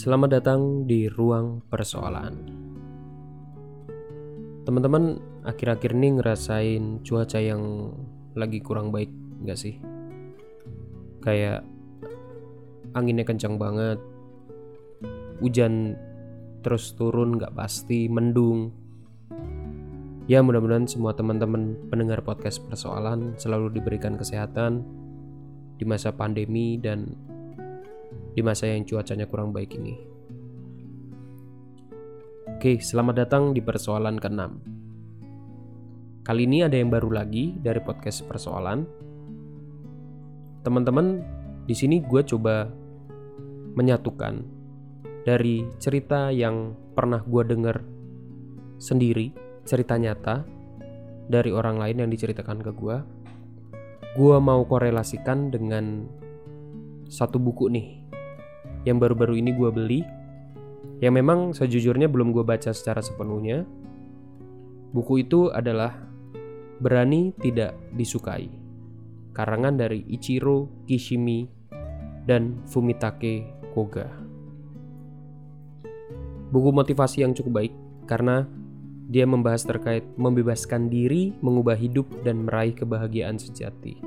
Selamat datang di ruang persoalan. Teman-teman, akhir-akhir ini ngerasain cuaca yang lagi kurang baik gak sih? Kayak anginnya kencang banget, hujan terus turun gak pasti, mendung. Ya mudah-mudahan semua teman-teman pendengar podcast persoalan selalu diberikan kesehatan di masa pandemi dan di masa yang cuacanya kurang baik ini. Oke, selamat datang di persoalan ke-6. Kali ini ada yang baru lagi dari podcast persoalan. Teman-teman, di sini gue coba menyatukan dari cerita yang pernah gue dengar sendiri, cerita nyata dari orang lain yang diceritakan ke gue. Gue mau korelasikan dengan satu buku nih yang baru-baru ini gue beli yang memang sejujurnya belum gue baca secara sepenuhnya. Buku itu adalah Berani Tidak Disukai, karangan dari Ichiro Kishimi dan Fumitake Koga. Buku motivasi yang cukup baik karena dia membahas terkait membebaskan diri, mengubah hidup, dan meraih kebahagiaan sejati.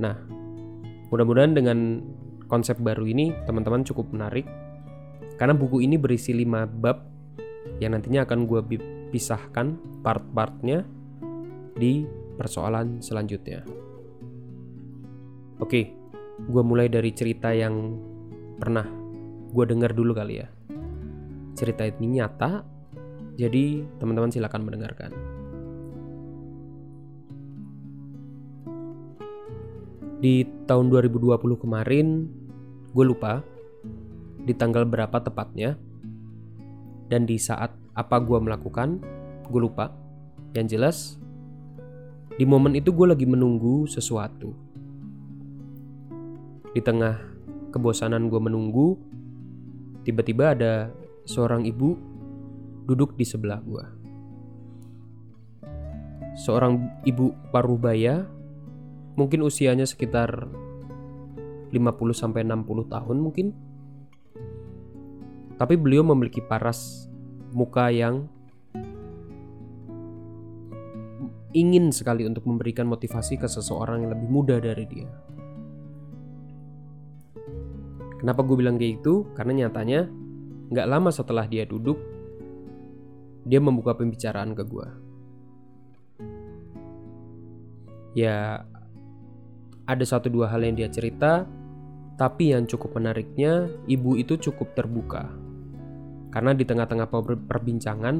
Nah, mudah-mudahan dengan konsep baru ini teman-teman cukup menarik karena buku ini berisi 5 bab yang nantinya akan gue pisahkan part-partnya di persoalan selanjutnya. Oke, gue mulai dari cerita yang pernah gue dengar dulu kali ya. Cerita ini nyata, jadi teman-teman silakan mendengarkan. Di tahun 2020 kemarin, gue lupa di tanggal berapa tepatnya dan di saat apa gue melakukan gue lupa. Yang jelas di momen itu gue lagi menunggu sesuatu. Di tengah kebosanan gue menunggu tiba-tiba ada seorang ibu duduk di sebelah gue seorang ibu parubaya mungkin usianya sekitar 50 sampai 60 tahun mungkin. Tapi beliau memiliki paras muka yang ingin sekali untuk memberikan motivasi ke seseorang yang lebih muda dari dia. Kenapa gue bilang kayak gitu? Karena nyatanya nggak lama setelah dia duduk, dia membuka pembicaraan ke gue. Ya, ada satu dua hal yang dia cerita tapi yang cukup menariknya, ibu itu cukup terbuka. Karena di tengah-tengah perbincangan,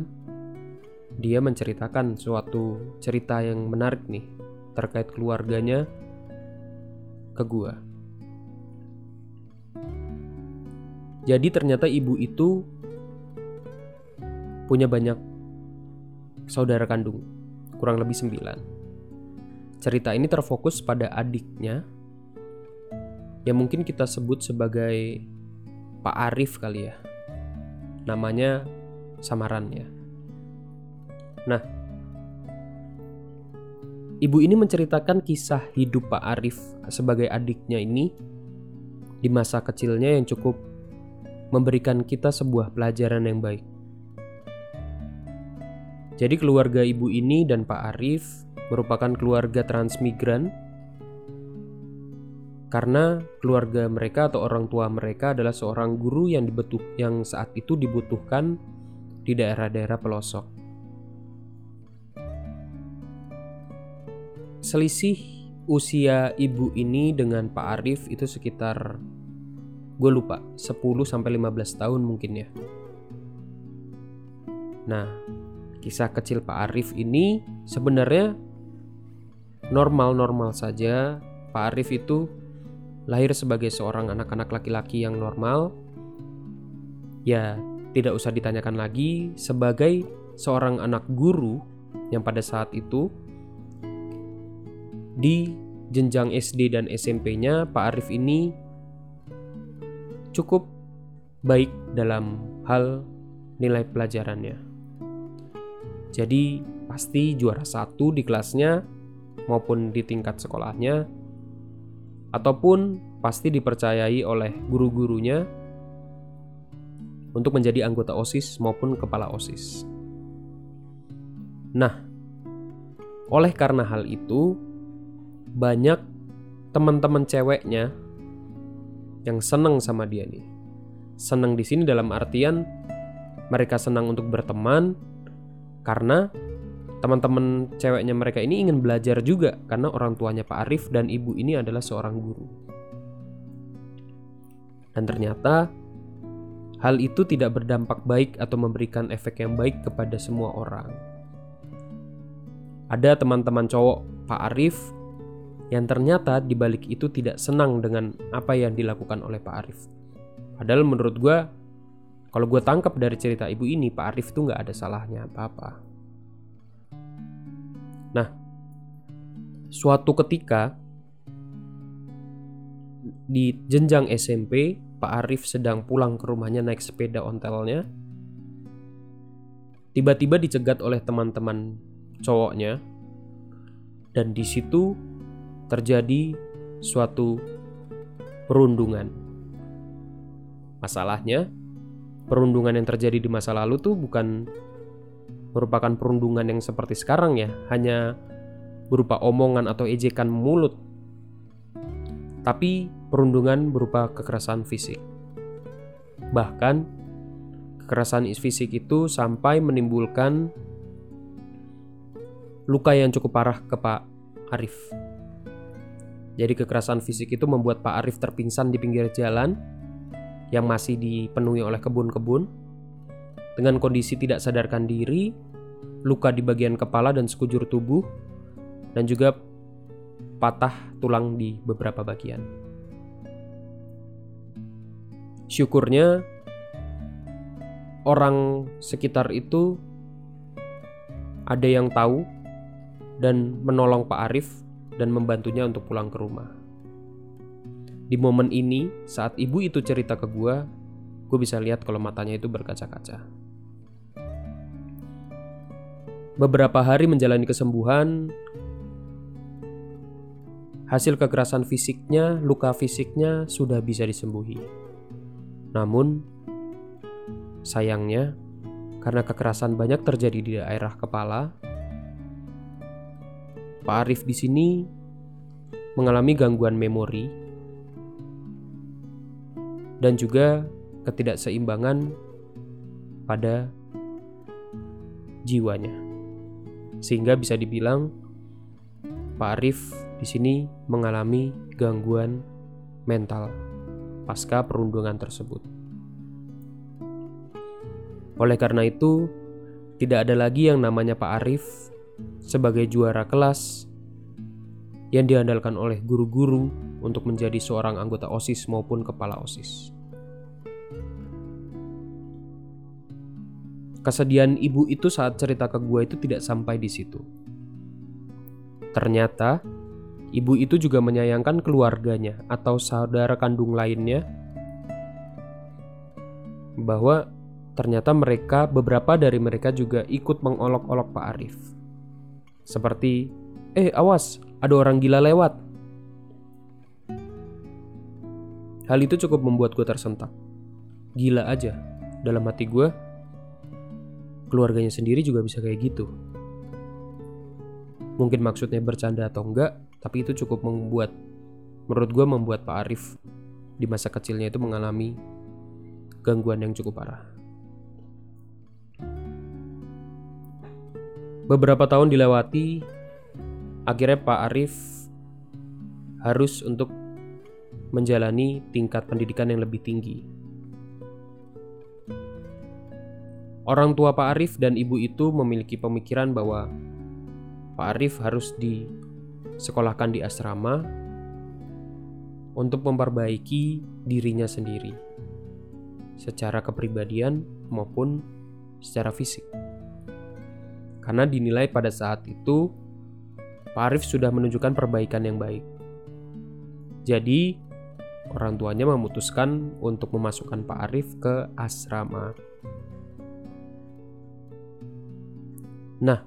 dia menceritakan suatu cerita yang menarik nih terkait keluarganya ke gua. Jadi ternyata ibu itu punya banyak saudara kandung, kurang lebih sembilan. Cerita ini terfokus pada adiknya yang mungkin kita sebut sebagai Pak Arif kali ya. Namanya samaran ya. Nah, ibu ini menceritakan kisah hidup Pak Arif sebagai adiknya ini di masa kecilnya yang cukup memberikan kita sebuah pelajaran yang baik. Jadi keluarga ibu ini dan Pak Arif merupakan keluarga transmigran karena keluarga mereka atau orang tua mereka adalah seorang guru yang dibutuh yang saat itu dibutuhkan di daerah-daerah pelosok. Selisih usia ibu ini dengan Pak Arif itu sekitar gue lupa 10 sampai 15 tahun mungkin ya. Nah, kisah kecil Pak Arif ini sebenarnya normal-normal saja. Pak Arif itu lahir sebagai seorang anak-anak laki-laki yang normal, ya tidak usah ditanyakan lagi sebagai seorang anak guru yang pada saat itu di jenjang SD dan SMP-nya Pak Arif ini cukup baik dalam hal nilai pelajarannya. Jadi pasti juara satu di kelasnya maupun di tingkat sekolahnya ataupun pasti dipercayai oleh guru-gurunya untuk menjadi anggota OSIS maupun kepala OSIS. Nah, oleh karena hal itu, banyak teman-teman ceweknya yang seneng sama dia nih. Seneng di sini dalam artian mereka senang untuk berteman karena teman-teman ceweknya mereka ini ingin belajar juga karena orang tuanya Pak Arif dan ibu ini adalah seorang guru. Dan ternyata hal itu tidak berdampak baik atau memberikan efek yang baik kepada semua orang. Ada teman-teman cowok Pak Arif yang ternyata di balik itu tidak senang dengan apa yang dilakukan oleh Pak Arif. Padahal menurut gue, kalau gue tangkap dari cerita ibu ini, Pak Arif tuh nggak ada salahnya apa-apa. Nah, suatu ketika di jenjang SMP, Pak Arif sedang pulang ke rumahnya naik sepeda ontelnya. Tiba-tiba dicegat oleh teman-teman cowoknya, dan di situ terjadi suatu perundungan. Masalahnya, perundungan yang terjadi di masa lalu tuh bukan merupakan perundungan yang seperti sekarang ya, hanya berupa omongan atau ejekan mulut. Tapi perundungan berupa kekerasan fisik. Bahkan kekerasan fisik itu sampai menimbulkan luka yang cukup parah ke Pak Arif. Jadi kekerasan fisik itu membuat Pak Arif terpingsan di pinggir jalan yang masih dipenuhi oleh kebun-kebun. Dengan kondisi tidak sadarkan diri, luka di bagian kepala dan sekujur tubuh, dan juga patah tulang di beberapa bagian. Syukurnya orang sekitar itu ada yang tahu dan menolong Pak Arif dan membantunya untuk pulang ke rumah. Di momen ini, saat ibu itu cerita ke gue, gue bisa lihat kalau matanya itu berkaca-kaca. Beberapa hari menjalani kesembuhan, hasil kekerasan fisiknya, luka fisiknya sudah bisa disembuhi. Namun, sayangnya, karena kekerasan banyak terjadi di daerah kepala, Pak Arif di sini mengalami gangguan memori dan juga ketidakseimbangan pada jiwanya. Sehingga bisa dibilang Pak Arif di sini mengalami gangguan mental pasca perundungan tersebut. Oleh karena itu, tidak ada lagi yang namanya Pak Arif sebagai juara kelas yang diandalkan oleh guru-guru untuk menjadi seorang anggota OSIS maupun kepala OSIS. Kesedihan ibu itu saat cerita ke gue itu tidak sampai di situ. Ternyata, ibu itu juga menyayangkan keluarganya atau saudara kandung lainnya bahwa ternyata mereka beberapa dari mereka juga ikut mengolok-olok Pak Arif. Seperti, eh awas, ada orang gila lewat. Hal itu cukup membuat gue tersentak. Gila aja, dalam hati gue, keluarganya sendiri juga bisa kayak gitu. Mungkin maksudnya bercanda atau enggak, tapi itu cukup membuat, menurut gue membuat Pak Arif di masa kecilnya itu mengalami gangguan yang cukup parah. Beberapa tahun dilewati, akhirnya Pak Arif harus untuk menjalani tingkat pendidikan yang lebih tinggi. Orang tua Pak Arif dan ibu itu memiliki pemikiran bahwa Pak Arif harus disekolahkan di asrama untuk memperbaiki dirinya sendiri secara kepribadian maupun secara fisik karena dinilai pada saat itu Pak Arif sudah menunjukkan perbaikan yang baik. Jadi, orang tuanya memutuskan untuk memasukkan Pak Arif ke asrama. Nah,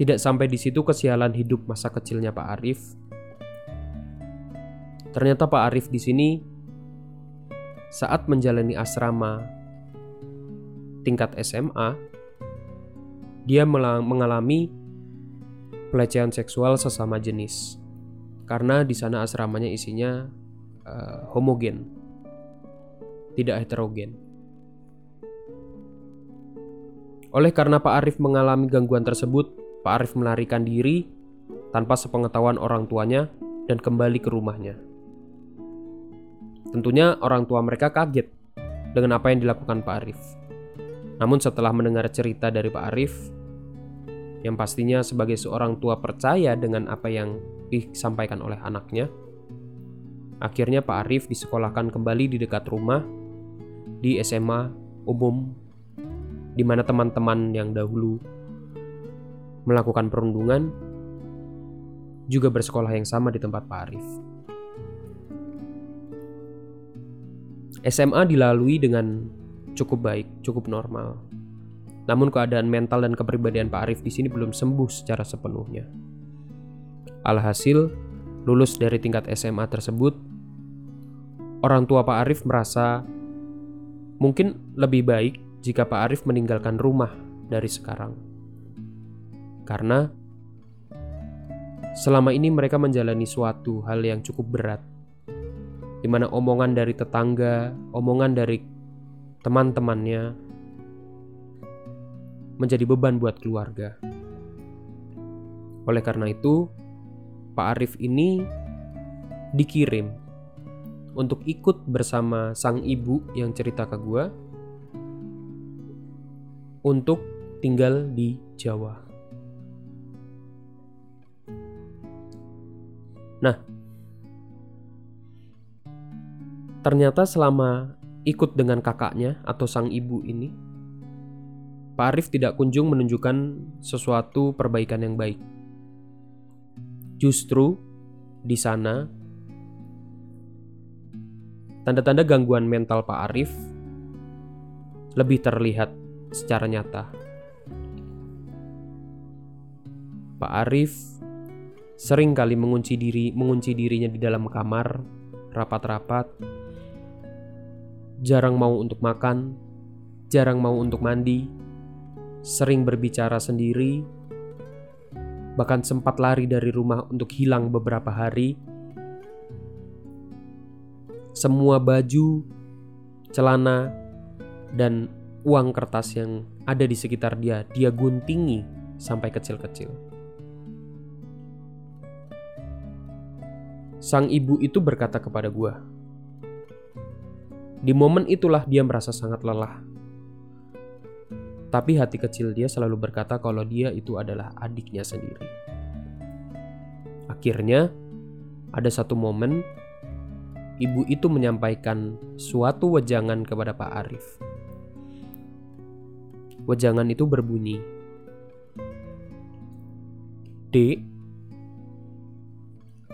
tidak sampai di situ kesialan hidup masa kecilnya Pak Arif. Ternyata Pak Arif di sini saat menjalani asrama tingkat SMA, dia mengalami pelecehan seksual sesama jenis. Karena di sana asramanya isinya uh, homogen, tidak heterogen. Oleh karena Pak Arif mengalami gangguan tersebut, Pak Arif melarikan diri tanpa sepengetahuan orang tuanya dan kembali ke rumahnya. Tentunya orang tua mereka kaget dengan apa yang dilakukan Pak Arif. Namun setelah mendengar cerita dari Pak Arif, yang pastinya sebagai seorang tua percaya dengan apa yang disampaikan oleh anaknya, akhirnya Pak Arif disekolahkan kembali di dekat rumah di SMA umum di mana teman-teman yang dahulu melakukan perundungan juga bersekolah yang sama di tempat Pak Arif. SMA dilalui dengan cukup baik, cukup normal. Namun keadaan mental dan kepribadian Pak Arif di sini belum sembuh secara sepenuhnya. Alhasil, lulus dari tingkat SMA tersebut, orang tua Pak Arif merasa mungkin lebih baik jika Pak Arif meninggalkan rumah dari sekarang. Karena selama ini mereka menjalani suatu hal yang cukup berat, di mana omongan dari tetangga, omongan dari teman-temannya menjadi beban buat keluarga. Oleh karena itu, Pak Arif ini dikirim untuk ikut bersama sang ibu yang cerita ke gue untuk tinggal di Jawa. Nah, ternyata selama ikut dengan kakaknya atau sang ibu ini, Pak Arif tidak kunjung menunjukkan sesuatu perbaikan yang baik. Justru di sana, tanda-tanda gangguan mental Pak Arif lebih terlihat secara nyata. Pak Arif sering kali mengunci diri, mengunci dirinya di dalam kamar, rapat-rapat. Jarang mau untuk makan, jarang mau untuk mandi, sering berbicara sendiri, bahkan sempat lari dari rumah untuk hilang beberapa hari. Semua baju, celana, dan uang kertas yang ada di sekitar dia, dia guntingi sampai kecil-kecil. Sang ibu itu berkata kepada gua, di momen itulah dia merasa sangat lelah. Tapi hati kecil dia selalu berkata kalau dia itu adalah adiknya sendiri. Akhirnya, ada satu momen ibu itu menyampaikan suatu wejangan kepada Pak Arif Wejangan itu berbunyi, Dek,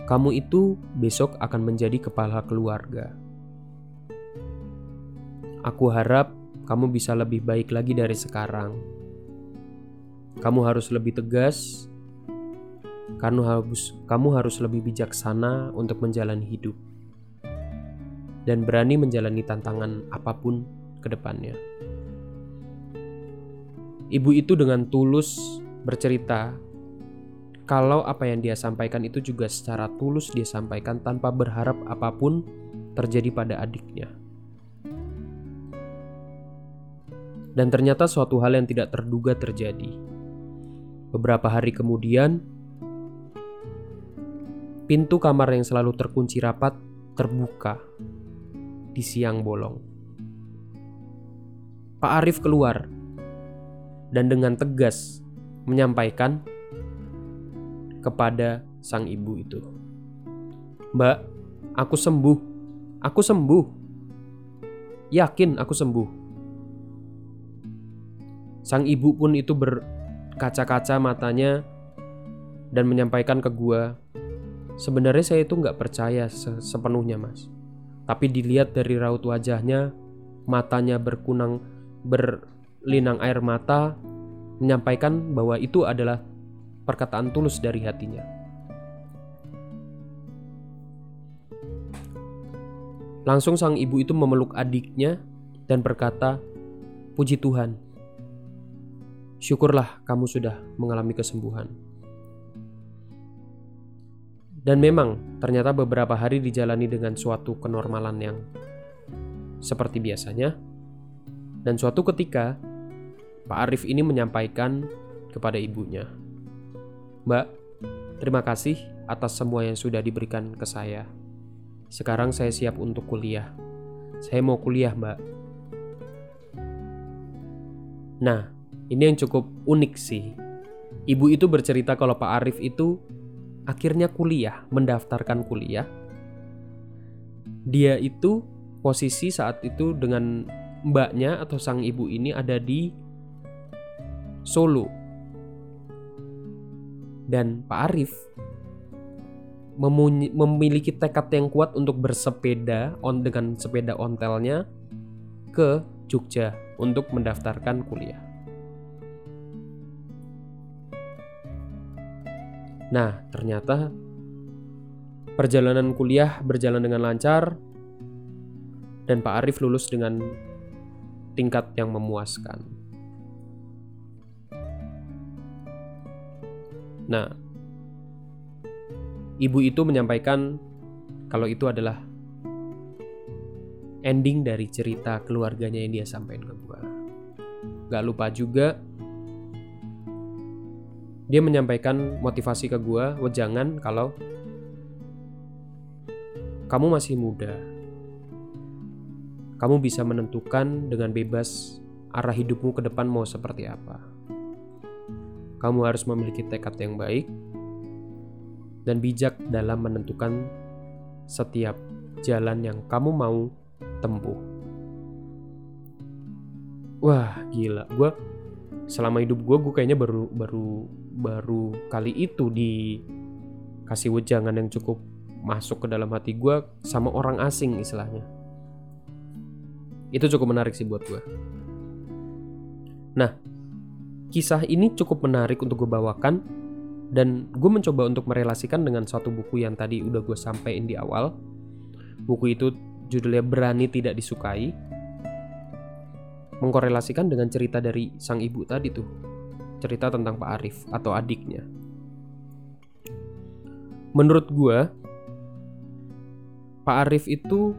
kamu itu besok akan menjadi kepala keluarga. Aku harap kamu bisa lebih baik lagi dari sekarang. Kamu harus lebih tegas, karena harus kamu harus lebih bijaksana untuk menjalani hidup dan berani menjalani tantangan apa pun ke depannya. Ibu itu dengan tulus bercerita kalau apa yang dia sampaikan itu juga secara tulus dia sampaikan tanpa berharap apa pun terjadi pada adiknya. Dan ternyata suatu hal yang tidak terduga terjadi. Beberapa hari kemudian, pintu kamar yang selalu terkunci rapat terbuka di siang bolong. Pak Arif keluar dan dengan tegas menyampaikan kepada sang ibu itu, "Mbak, aku sembuh. Aku sembuh. Yakin aku sembuh." Sang ibu pun itu berkaca-kaca matanya dan menyampaikan ke gua, "Sebenarnya saya itu nggak percaya se sepenuhnya, Mas. Tapi dilihat dari raut wajahnya, matanya berkunang ber linang air mata menyampaikan bahwa itu adalah perkataan tulus dari hatinya. Langsung sang ibu itu memeluk adiknya dan berkata, "Puji Tuhan, syukurlah kamu sudah mengalami kesembuhan." Dan memang ternyata beberapa hari dijalani dengan suatu kenormalan yang seperti biasanya. Dan suatu ketika Pak Arif ini menyampaikan kepada ibunya, "Mbak, terima kasih atas semua yang sudah diberikan ke saya. Sekarang saya siap untuk kuliah. Saya mau kuliah, Mbak." Nah, ini yang cukup unik sih. Ibu itu bercerita kalau Pak Arif itu akhirnya kuliah, mendaftarkan kuliah. Dia itu posisi saat itu dengan mbaknya atau sang ibu ini ada di Solo. Dan Pak Arif memiliki tekad yang kuat untuk bersepeda on dengan sepeda ontelnya ke Jogja untuk mendaftarkan kuliah. Nah, ternyata perjalanan kuliah berjalan dengan lancar dan Pak Arif lulus dengan tingkat yang memuaskan. Nah, ibu itu menyampaikan kalau itu adalah ending dari cerita keluarganya yang dia sampaikan ke gue. Gak lupa juga dia menyampaikan motivasi ke gue, jangan kalau kamu masih muda, kamu bisa menentukan dengan bebas arah hidupmu ke depan mau seperti apa. Kamu harus memiliki tekad yang baik dan bijak dalam menentukan setiap jalan yang kamu mau tempuh. Wah, gila. Gue selama hidup gue, gue kayaknya baru baru baru kali itu dikasih wejangan yang cukup masuk ke dalam hati gue sama orang asing istilahnya itu cukup menarik sih buat gue. Nah, kisah ini cukup menarik untuk gue bawakan dan gue mencoba untuk merelasikan dengan satu buku yang tadi udah gue sampaikan di awal. Buku itu judulnya Berani Tidak Disukai. Mengkorelasikan dengan cerita dari sang ibu tadi tuh. Cerita tentang Pak Arif atau adiknya. Menurut gue, Pak Arif itu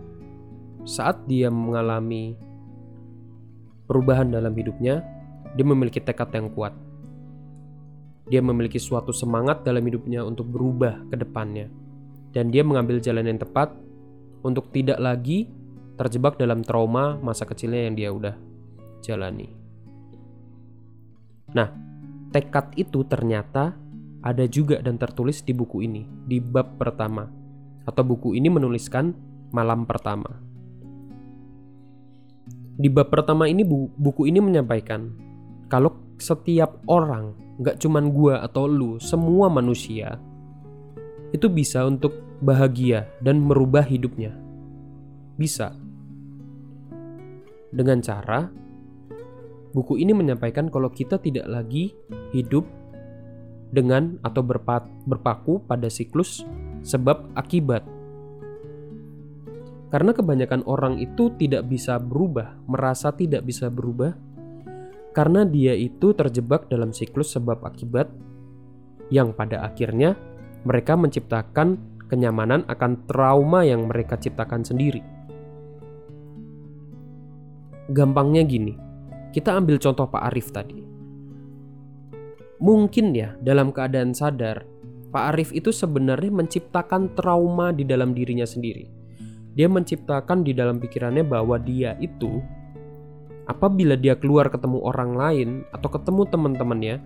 saat dia mengalami perubahan dalam hidupnya, dia memiliki tekad yang kuat. Dia memiliki suatu semangat dalam hidupnya untuk berubah ke depannya. Dan dia mengambil jalan yang tepat untuk tidak lagi terjebak dalam trauma masa kecilnya yang dia udah jalani. Nah, tekad itu ternyata ada juga dan tertulis di buku ini, di bab pertama. Atau buku ini menuliskan malam pertama. Di bab pertama ini bu buku ini menyampaikan kalau setiap orang, nggak cuman gua atau lu, semua manusia itu bisa untuk bahagia dan merubah hidupnya. Bisa. Dengan cara buku ini menyampaikan kalau kita tidak lagi hidup dengan atau berpaku pada siklus sebab akibat karena kebanyakan orang itu tidak bisa berubah, merasa tidak bisa berubah, karena dia itu terjebak dalam siklus sebab akibat yang pada akhirnya mereka menciptakan kenyamanan akan trauma yang mereka ciptakan sendiri. Gampangnya gini, kita ambil contoh Pak Arif tadi. Mungkin ya dalam keadaan sadar, Pak Arif itu sebenarnya menciptakan trauma di dalam dirinya sendiri dia menciptakan di dalam pikirannya bahwa dia itu apabila dia keluar ketemu orang lain atau ketemu teman-temannya,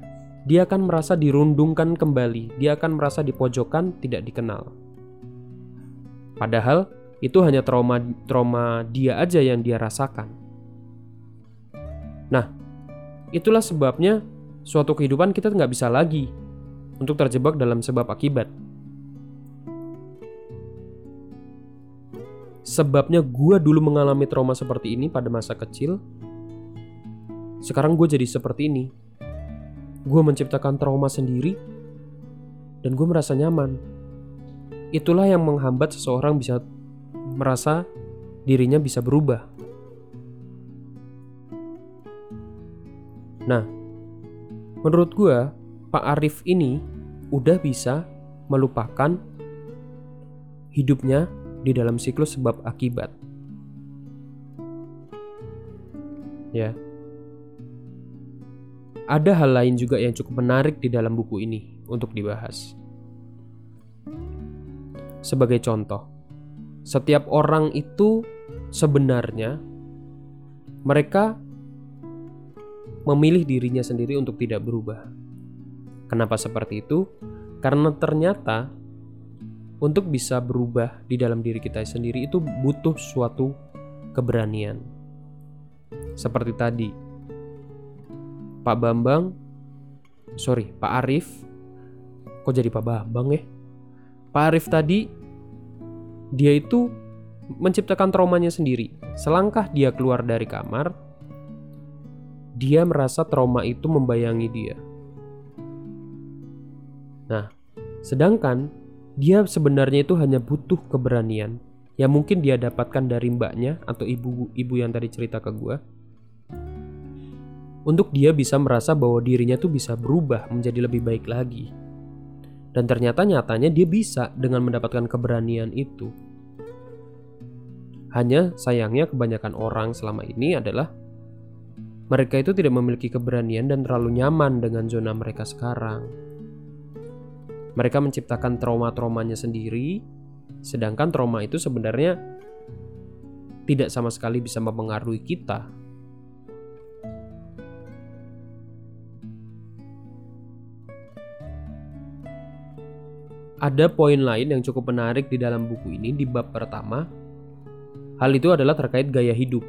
dia akan merasa dirundungkan kembali, dia akan merasa dipojokkan, tidak dikenal. Padahal itu hanya trauma trauma dia aja yang dia rasakan. Nah, itulah sebabnya suatu kehidupan kita nggak bisa lagi untuk terjebak dalam sebab akibat. sebabnya gue dulu mengalami trauma seperti ini pada masa kecil. Sekarang gue jadi seperti ini. Gue menciptakan trauma sendiri dan gue merasa nyaman. Itulah yang menghambat seseorang bisa merasa dirinya bisa berubah. Nah, menurut gue, Pak Arif ini udah bisa melupakan hidupnya di dalam siklus sebab akibat. Ya. Ada hal lain juga yang cukup menarik di dalam buku ini untuk dibahas. Sebagai contoh, setiap orang itu sebenarnya mereka memilih dirinya sendiri untuk tidak berubah. Kenapa seperti itu? Karena ternyata untuk bisa berubah di dalam diri kita sendiri itu butuh suatu keberanian. Seperti tadi, Pak Bambang, sorry, Pak Arif, kok jadi Pak Bambang ya? Pak Arif tadi, dia itu menciptakan traumanya sendiri. Selangkah dia keluar dari kamar, dia merasa trauma itu membayangi dia. Nah, sedangkan dia sebenarnya itu hanya butuh keberanian yang mungkin dia dapatkan dari mbaknya atau ibu-ibu yang tadi cerita ke gue. Untuk dia bisa merasa bahwa dirinya tuh bisa berubah menjadi lebih baik lagi. Dan ternyata nyatanya dia bisa dengan mendapatkan keberanian itu. Hanya sayangnya kebanyakan orang selama ini adalah mereka itu tidak memiliki keberanian dan terlalu nyaman dengan zona mereka sekarang. Mereka menciptakan trauma-traumanya sendiri, sedangkan trauma itu sebenarnya tidak sama sekali bisa mempengaruhi kita. Ada poin lain yang cukup menarik di dalam buku ini di bab pertama. Hal itu adalah terkait gaya hidup.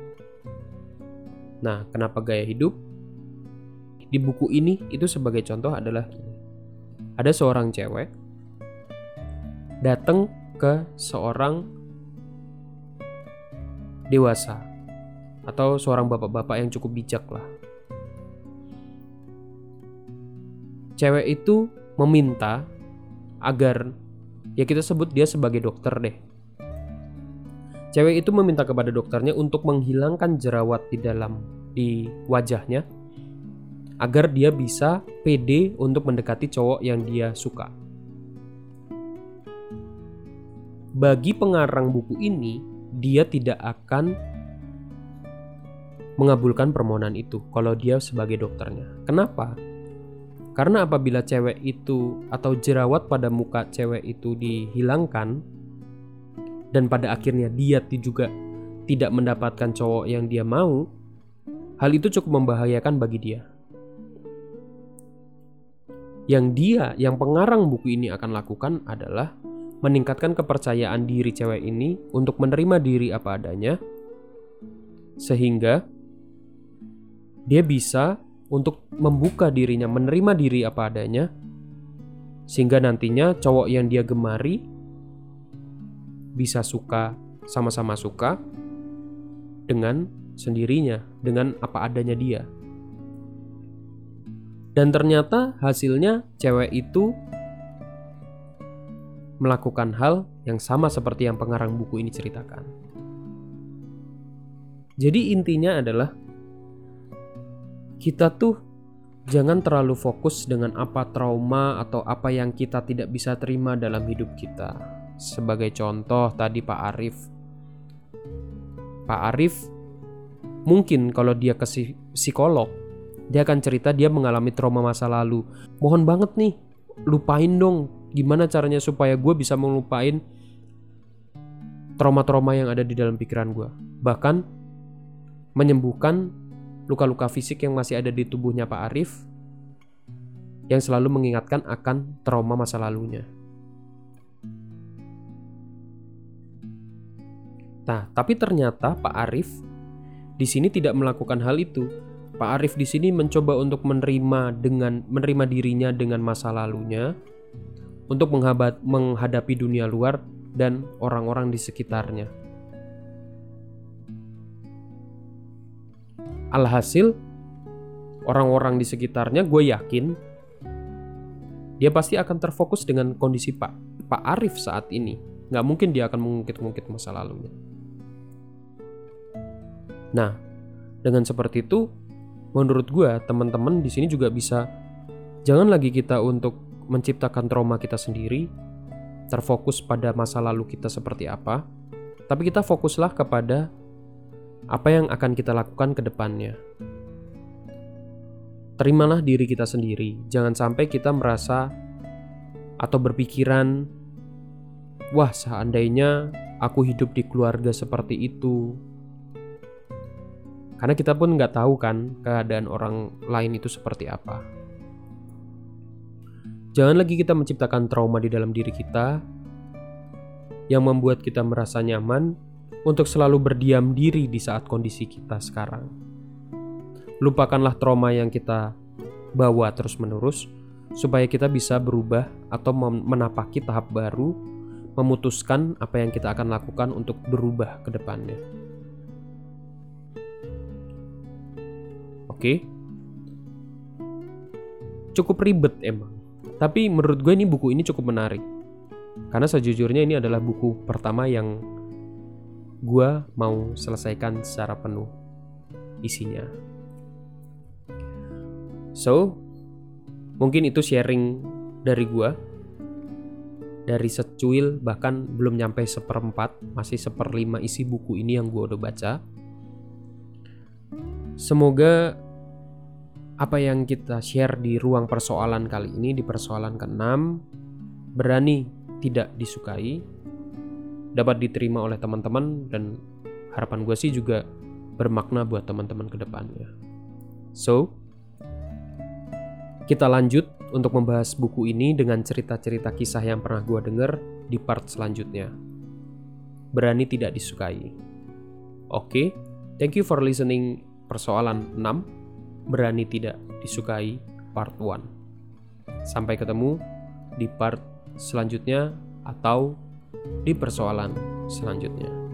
Nah, kenapa gaya hidup? Di buku ini itu sebagai contoh adalah ada seorang cewek datang ke seorang dewasa atau seorang bapak-bapak yang cukup bijak lah. Cewek itu meminta agar ya kita sebut dia sebagai dokter deh. Cewek itu meminta kepada dokternya untuk menghilangkan jerawat di dalam di wajahnya agar dia bisa pede untuk mendekati cowok yang dia suka. Bagi pengarang buku ini, dia tidak akan mengabulkan permohonan itu kalau dia sebagai dokternya. Kenapa? Karena apabila cewek itu atau jerawat pada muka cewek itu dihilangkan, dan pada akhirnya dia juga tidak mendapatkan cowok yang dia mau, hal itu cukup membahayakan bagi dia. Yang dia, yang pengarang buku ini akan lakukan adalah meningkatkan kepercayaan diri cewek ini untuk menerima diri apa adanya, sehingga dia bisa untuk membuka dirinya, menerima diri apa adanya, sehingga nantinya cowok yang dia gemari bisa suka sama-sama suka dengan sendirinya, dengan apa adanya dia. Dan ternyata hasilnya cewek itu melakukan hal yang sama seperti yang pengarang buku ini ceritakan. Jadi intinya adalah kita tuh jangan terlalu fokus dengan apa trauma atau apa yang kita tidak bisa terima dalam hidup kita sebagai contoh tadi Pak Arif. Pak Arif mungkin kalau dia ke psikolog, dia akan cerita dia mengalami trauma masa lalu. Mohon banget nih, lupain dong. Gimana caranya supaya gue bisa melupain trauma-trauma yang ada di dalam pikiran gue. Bahkan menyembuhkan luka-luka fisik yang masih ada di tubuhnya Pak Arif yang selalu mengingatkan akan trauma masa lalunya. Nah, tapi ternyata Pak Arif di sini tidak melakukan hal itu. Pak Arif di sini mencoba untuk menerima dengan menerima dirinya dengan masa lalunya untuk menghadapi dunia luar dan orang-orang di sekitarnya. Alhasil, orang-orang di sekitarnya gue yakin dia pasti akan terfokus dengan kondisi Pak Pak Arif saat ini. Nggak mungkin dia akan mengungkit-ungkit masa lalunya. Nah, dengan seperti itu, menurut gue teman-teman di sini juga bisa jangan lagi kita untuk menciptakan trauma kita sendiri, terfokus pada masa lalu kita seperti apa, tapi kita fokuslah kepada apa yang akan kita lakukan ke depannya. Terimalah diri kita sendiri, jangan sampai kita merasa atau berpikiran, "Wah, seandainya aku hidup di keluarga seperti itu." Karena kita pun nggak tahu kan keadaan orang lain itu seperti apa. Jangan lagi kita menciptakan trauma di dalam diri kita yang membuat kita merasa nyaman untuk selalu berdiam diri di saat kondisi kita sekarang. Lupakanlah trauma yang kita bawa terus-menerus supaya kita bisa berubah atau menapaki tahap baru, memutuskan apa yang kita akan lakukan untuk berubah ke depannya. Oke. Cukup ribet emang tapi menurut gue ini buku ini cukup menarik. Karena sejujurnya ini adalah buku pertama yang gue mau selesaikan secara penuh isinya. So, mungkin itu sharing dari gue. Dari secuil bahkan belum nyampe seperempat, masih seperlima isi buku ini yang gue udah baca. Semoga apa yang kita share di ruang persoalan kali ini di persoalan ke-6 berani tidak disukai dapat diterima oleh teman-teman dan harapan gue sih juga bermakna buat teman-teman ke depannya. So, kita lanjut untuk membahas buku ini dengan cerita-cerita kisah yang pernah gue denger di part selanjutnya. Berani tidak disukai. Oke, okay, thank you for listening persoalan 6 berani tidak disukai part 1. Sampai ketemu di part selanjutnya atau di persoalan selanjutnya.